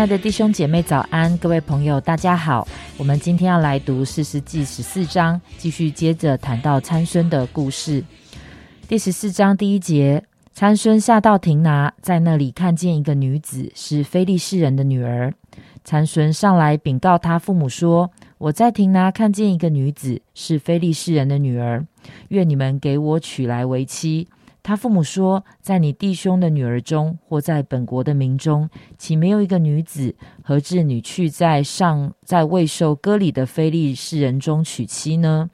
亲爱的弟兄姐妹，早安！各位朋友，大家好。我们今天要来读《四世纪》十四章，继续接着谈到参孙的故事。第十四章第一节，参孙下到亭拿，在那里看见一个女子，是非利士人的女儿。参孙上来禀告他父母说：“我在亭拿看见一个女子，是非利士人的女儿，愿你们给我娶来为妻。”他父母说：“在你弟兄的女儿中，或在本国的民中，岂没有一个女子，何至你去在上在未受割礼的非利士人中娶妻呢？”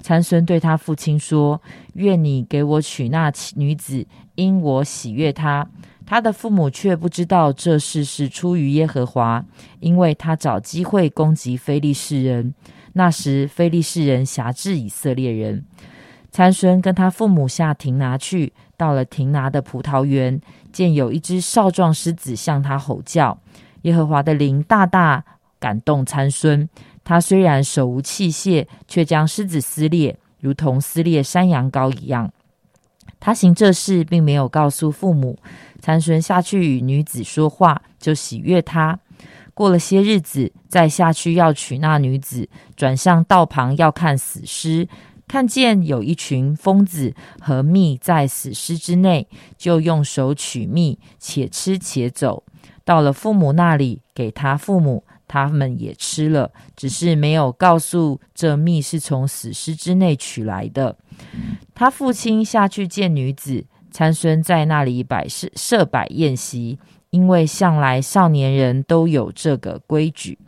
参孙对他父亲说：“愿你给我娶那女子，因我喜悦她。”他的父母却不知道这事是出于耶和华，因为他找机会攻击非利士人。那时非利士人辖制以色列人。参孙跟他父母下亭拿去，到了亭拿的葡萄园，见有一只少壮狮子向他吼叫。耶和华的灵大大感动参孙，他虽然手无器械，却将狮子撕裂，如同撕裂山羊羔一样。他行这事，并没有告诉父母。参孙下去与女子说话，就喜悦他。过了些日子，再下去要娶那女子，转向道旁要看死尸。看见有一群疯子和蜜在死尸之内，就用手取蜜，且吃且走。到了父母那里，给他父母，他们也吃了，只是没有告诉这蜜是从死尸之内取来的。他父亲下去见女子，参孙在那里摆设设摆宴席，因为向来少年人都有这个规矩。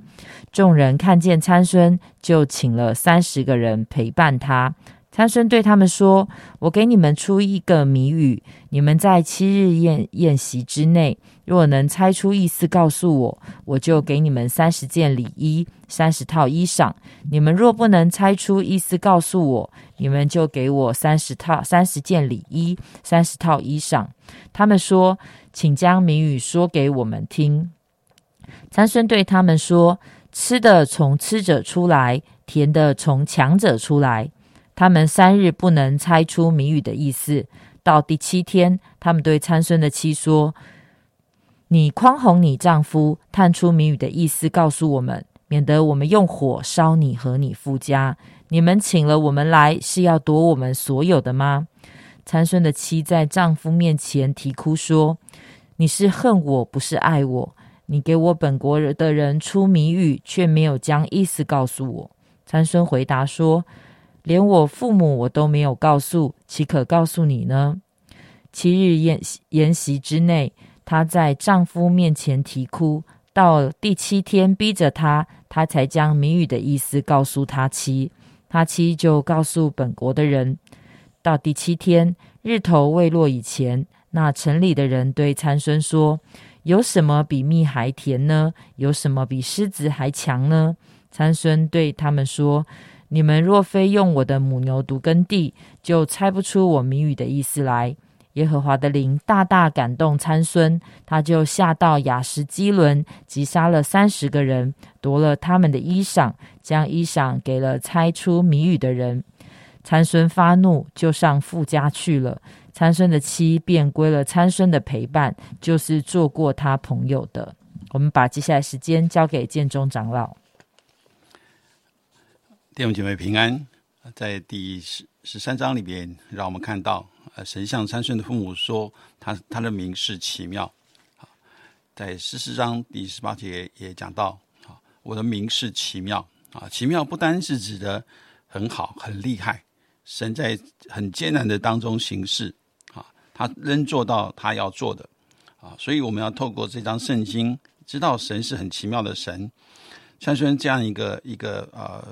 众人看见参孙，就请了三十个人陪伴他。参孙对他们说：“我给你们出一个谜语，你们在七日宴宴席之内，若能猜出意思，告诉我，我就给你们三十件礼衣、三十套衣裳。你们若不能猜出意思，告诉我，你们就给我三十套、三十件礼衣、三十套衣裳。”他们说：“请将谜语说给我们听。”参孙对他们说。吃的从吃者出来，甜的从强者出来。他们三日不能猜出谜语的意思。到第七天，他们对参孙的妻说：“你匡宏你丈夫，探出谜语的意思，告诉我们，免得我们用火烧你和你夫家。你们请了我们来，是要夺我们所有的吗？”参孙的妻在丈夫面前啼哭说：“你是恨我，不是爱我。”你给我本国的人出谜语，却没有将意思告诉我。参孙回答说：“连我父母我都没有告诉，岂可告诉你呢？”七日宴宴席之内，她在丈夫面前啼哭。到第七天，逼着她，她才将谜语的意思告诉他妻。他妻就告诉本国的人。到第七天日头未落以前，那城里的人对参孙说。有什么比蜜还甜呢？有什么比狮子还强呢？参孙对他们说：“你们若非用我的母牛犊耕地，就猜不出我谜语的意思来。”耶和华的灵大大感动参孙，他就下到雅什基伦，击杀了三十个人，夺了他们的衣裳，将衣裳给了猜出谜语的人。参孙发怒，就上富家去了。参孙的妻便归了参孙的陪伴，就是做过他朋友的。我们把接下来时间交给建中长老。弟兄姐妹平安，在第十十三章里边，让我们看到，呃，神向参孙的父母说，他他的名是奇妙。在十四章第十八节也讲到，啊，我的名是奇妙。啊，奇妙不单是指的很好、很厉害。神在很艰难的当中行事，他仍做到他要做的，啊，所以我们要透过这张圣经，知道神是很奇妙的神。参孙这样一个一个呃，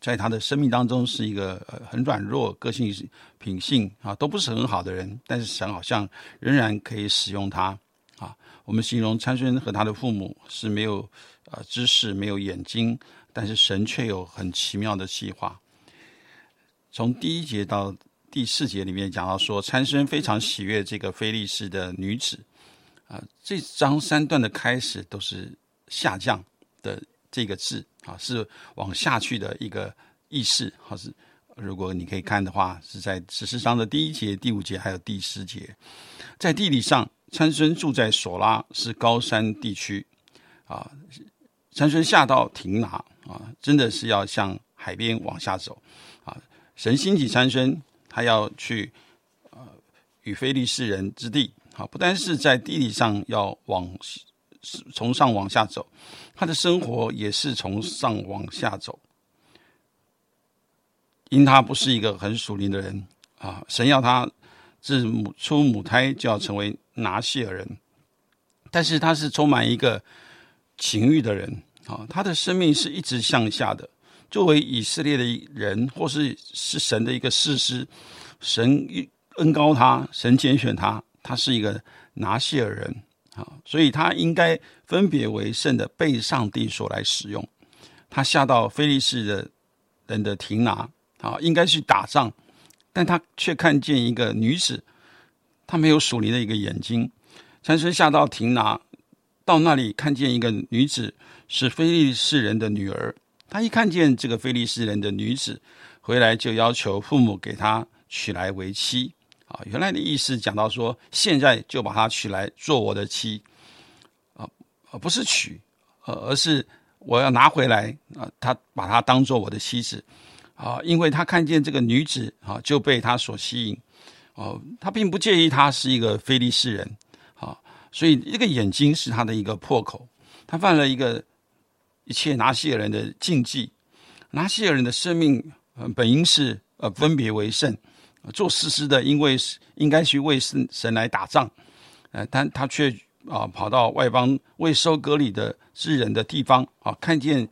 在他的生命当中是一个很软弱、个性、品性啊都不是很好的人，但是神好像仍然可以使用他。啊，我们形容参孙和他的父母是没有呃知识、没有眼睛，但是神却有很奇妙的计划。从第一节到第四节里面讲到说，参孙非常喜悦这个菲利士的女子，啊，这章三段的开始都是下降的这个字啊，是往下去的一个意思。好是，如果你可以看的话，是在十四章的第一节、第五节还有第十节。在地理上，参孙住在索拉，是高山地区。啊，参孙下到亭拿啊，真的是要向海边往下走啊。神兴起参孙，他要去呃与非利士人之地啊，不单是在地理上要往从上往下走，他的生活也是从上往下走。因他不是一个很属灵的人啊，神要他自母出母胎就要成为拿西尔人，但是他是充满一个情欲的人啊，他的生命是一直向下的。作为以色列的人，或是是神的一个事师，神恩高他，神拣选他，他是一个拿西尔人啊，所以他应该分别为圣的，被上帝所来使用。他下到非利士的人的亭拿。啊，应该去打仗，但他却看见一个女子，她没有属灵的一个眼睛。参孙下到亭拿，到那里看见一个女子是非利士人的女儿。他一看见这个非利士人的女子，回来就要求父母给她娶来为妻。啊，原来的意思讲到说，现在就把她娶来做我的妻。啊，而不是娶，呃，而是我要拿回来啊，他把她当做我的妻子。啊，因为他看见这个女子啊，就被他所吸引。哦，他并不介意她是一个非利士人，啊，所以这个眼睛是他的一个破口。他犯了一个一切拿西尔人的禁忌。拿西尔人的生命本应是呃分别为圣，做事实的，因为应该去为神神来打仗，呃，但他却啊跑到外邦未收割礼的之人的地方啊，看见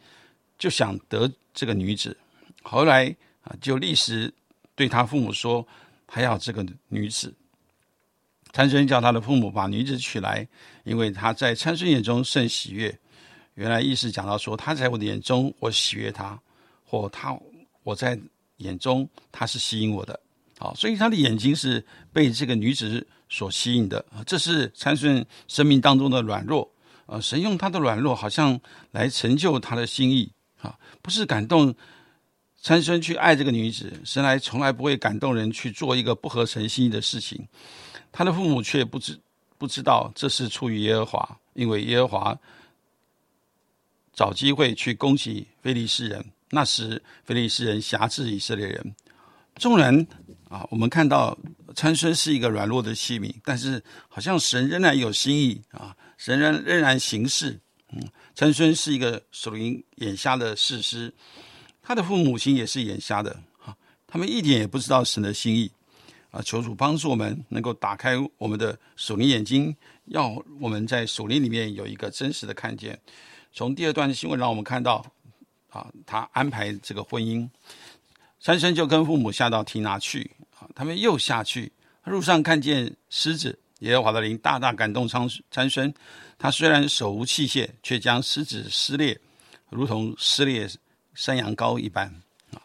就想得这个女子。后来啊，就立时对他父母说，他要这个女子。参孙叫他的父母把女子娶来，因为他在参孙眼中甚喜悦。原来意思讲到说，他在我的眼中我喜悦他，或他我在眼中他是吸引我的。好，所以他的眼睛是被这个女子所吸引的。这是参孙生命当中的软弱。呃，神用他的软弱，好像来成就他的心意。啊，不是感动。参孙去爱这个女子，神来从来不会感动人去做一个不合神心意的事情。他的父母却不知不知道这是出于耶和华，因为耶和华找机会去攻击非利士人。那时非利士人辖制以色列人。纵然啊，我们看到参孙是一个软弱的器皿，但是好像神仍然有心意啊，神仍仍然行事。嗯，参孙是一个属灵眼瞎的士师。他的父母亲也是眼瞎的，啊，他们一点也不知道神的心意，啊，求主帮助我们能够打开我们的属灵眼睛，要我们在属灵里面有一个真实的看见。从第二段新闻让我们看到，啊，他安排这个婚姻，三生就跟父母下到提拿去，啊，他们又下去，路上看见狮子，耶和华的灵大大感动参参孙，他虽然手无器械，却将狮子撕裂，如同撕裂。山羊羔一般啊，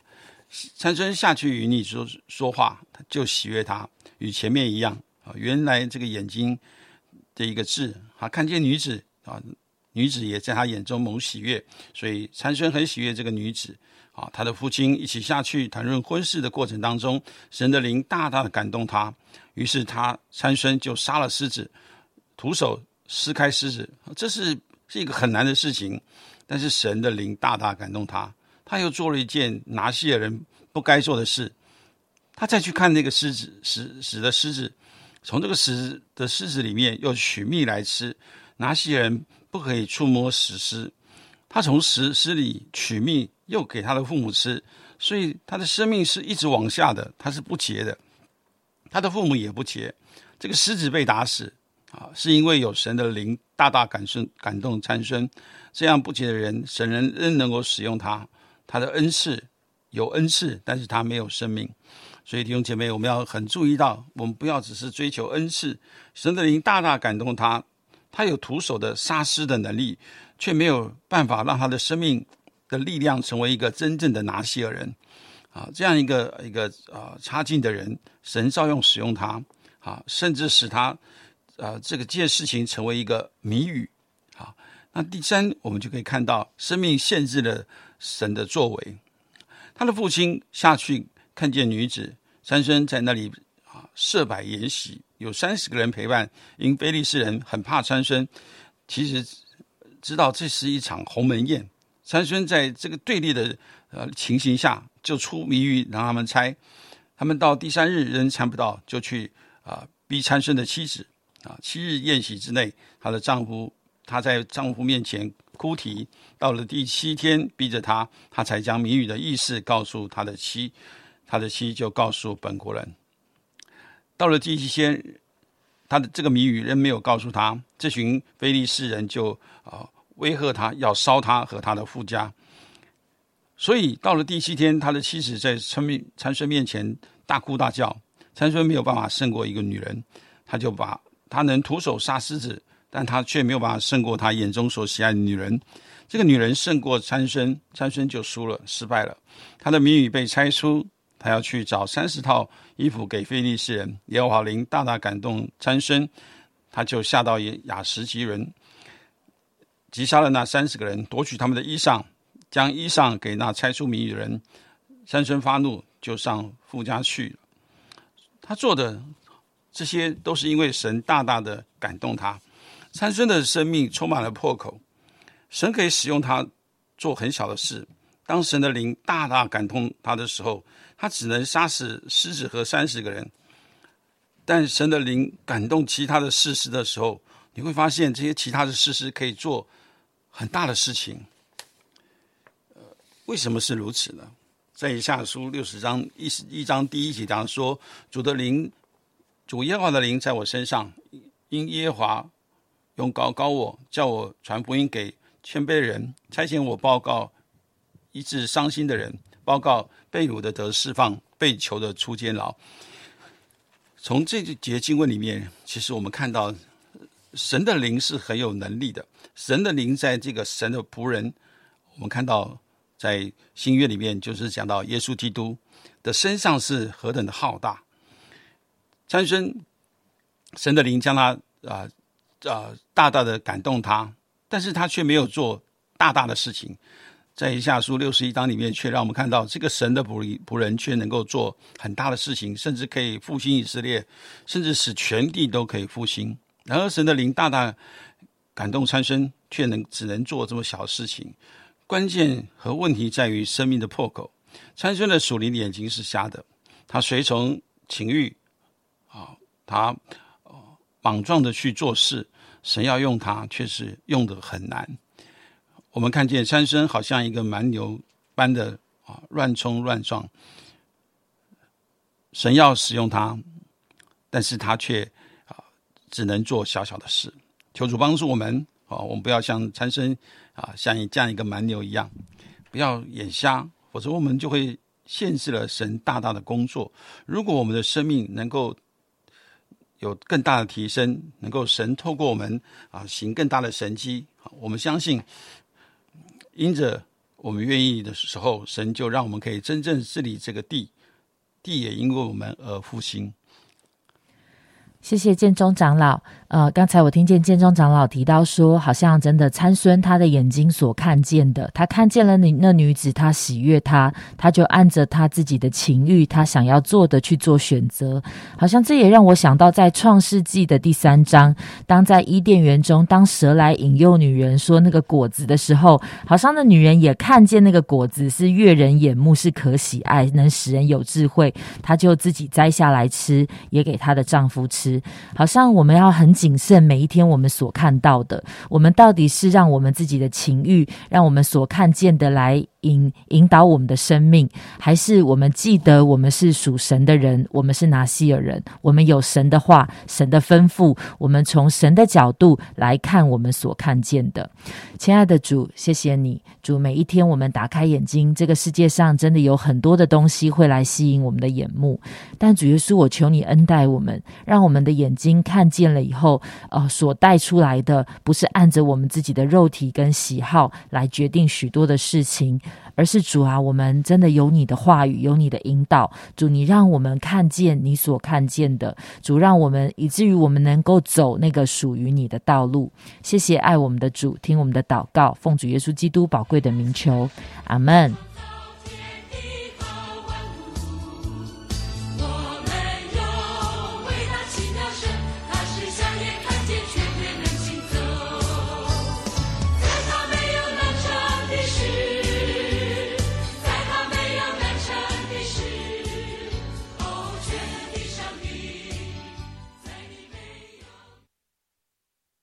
参孙下去与你说说话，他就喜悦他，与前面一样啊。原来这个眼睛的一个痣啊，看见女子啊，女子也在他眼中蒙喜悦，所以参孙很喜悦这个女子啊。他的父亲一起下去谈论婚事的过程当中，神的灵大大的感动他，于是他参孙就杀了狮子，徒手撕开狮子，这是是一个很难的事情，但是神的灵大大感动他。他又做了一件拿西尔人不该做的事，他再去看那个狮子死死的狮子，从这个死的狮子里面又取蜜来吃。拿西人不可以触摸死尸，他从死尸里取蜜，又给他的父母吃，所以他的生命是一直往下的，他是不洁的，他的父母也不洁。这个狮子被打死啊，是因为有神的灵大大感顺感动参孙，这样不洁的人，神人仍能够使用他。他的恩赐有恩赐，但是他没有生命，所以弟兄姐妹，我们要很注意到，我们不要只是追求恩赐。神的灵大大感动他，他有徒手的杀尸的能力，却没有办法让他的生命的力量成为一个真正的拿西尔人啊，这样一个一个啊差劲的人，神照样使用他啊，甚至使他啊这个件事情成为一个谜语啊。那第三，我们就可以看到生命限制了。神的作为，他的父亲下去看见女子，三孙在那里啊设摆筵席，有三十个人陪伴。因非利士人很怕参孙，其实知道这是一场鸿门宴。参孙在这个对立的呃情形下，就出谜语让他们猜。他们到第三日仍猜不到，就去啊逼参孙的妻子啊。七日宴席之内，她的丈夫她在丈夫面前哭啼。到了第七天，逼着她，她才将谜语的意思告诉她的妻，她的妻就告诉本国人。到了第七天，他的这个谜语仍没有告诉他，这群非利士人就啊。威吓他，要烧他和他的夫家。所以到了第七天，他的妻子在参面参孙面前大哭大叫。参孙没有办法胜过一个女人，他就把他能徒手杀狮子，但他却没有办法胜过他眼中所喜爱的女人。这个女人胜过参孙，参孙就输了，失败了。他的谜语被猜出，他要去找三十套衣服给菲利士人。耶和华灵大大感动参孙，他就下到雅什吉人。击杀了那三十个人，夺取他们的衣裳，将衣裳给那猜出谜语的人。三孙发怒，就上富家去了。他做的这些，都是因为神大大的感动他。三孙的生命充满了破口，神可以使用他做很小的事。当神的灵大大感动他的时候，他只能杀死狮子和三十个人。但神的灵感动其他的事实的时候，你会发现这些其他的事实可以做。很大的事情，呃，为什么是如此呢？在以下书六十章一十一章第一节讲说，主的灵，主耶和华的灵在我身上，因耶华用高高我，叫我传福音给谦卑人，差遣我报告医治伤心的人，报告被掳的得释放，被囚的出监牢。从这节经文里面，其实我们看到。神的灵是很有能力的。神的灵在这个神的仆人，我们看到在新约里面，就是讲到耶稣基督的身上是何等的浩大。参孙，神的灵将他啊啊大大的感动他，但是他却没有做大大的事情。在以下书六十一章里面，却让我们看到这个神的仆仆人却能够做很大的事情，甚至可以复兴以色列，甚至使全地都可以复兴。然而，神的灵大大感动参孙，却能只能做这么小的事情。关键和问题在于生命的破口。参孙的属灵的眼睛是瞎的，他随从情欲，啊，他莽撞的去做事。神要用他，却是用的很难。我们看见参孙好像一个蛮牛般的啊，乱冲乱撞。神要使用他，但是他却啊。只能做小小的事，求主帮助我们啊！我们不要像参生啊，像这样一个蛮牛一样，不要眼瞎，否则我们就会限制了神大大的工作。如果我们的生命能够有更大的提升，能够神透过我们啊行更大的神迹，我们相信，因着我们愿意的时候，神就让我们可以真正治理这个地，地也因为我们而复兴。谢谢建中长老。呃，刚才我听见建中长老提到说，好像真的参孙他的眼睛所看见的，他看见了你那女子，他喜悦他，他就按着他自己的情欲，他想要做的去做选择。好像这也让我想到，在创世纪的第三章，当在伊甸园中，当蛇来引诱女人说那个果子的时候，好像那女人也看见那个果子是悦人眼目，是可喜爱，能使人有智慧，她就自己摘下来吃，也给她的丈夫吃。好像我们要很。谨慎每一天我们所看到的，我们到底是让我们自己的情欲，让我们所看见的来。引引导我们的生命，还是我们记得我们是属神的人，我们是拿西尔人，我们有神的话、神的吩咐，我们从神的角度来看我们所看见的。亲爱的主，谢谢你，主每一天我们打开眼睛，这个世界上真的有很多的东西会来吸引我们的眼目，但主耶稣，我求你恩待我们，让我们的眼睛看见了以后，呃，所带出来的不是按着我们自己的肉体跟喜好来决定许多的事情。而是主啊，我们真的有你的话语，有你的引导。主，你让我们看见你所看见的。主，让我们以至于我们能够走那个属于你的道路。谢谢爱我们的主，听我们的祷告，奉主耶稣基督宝贵的名求，阿门。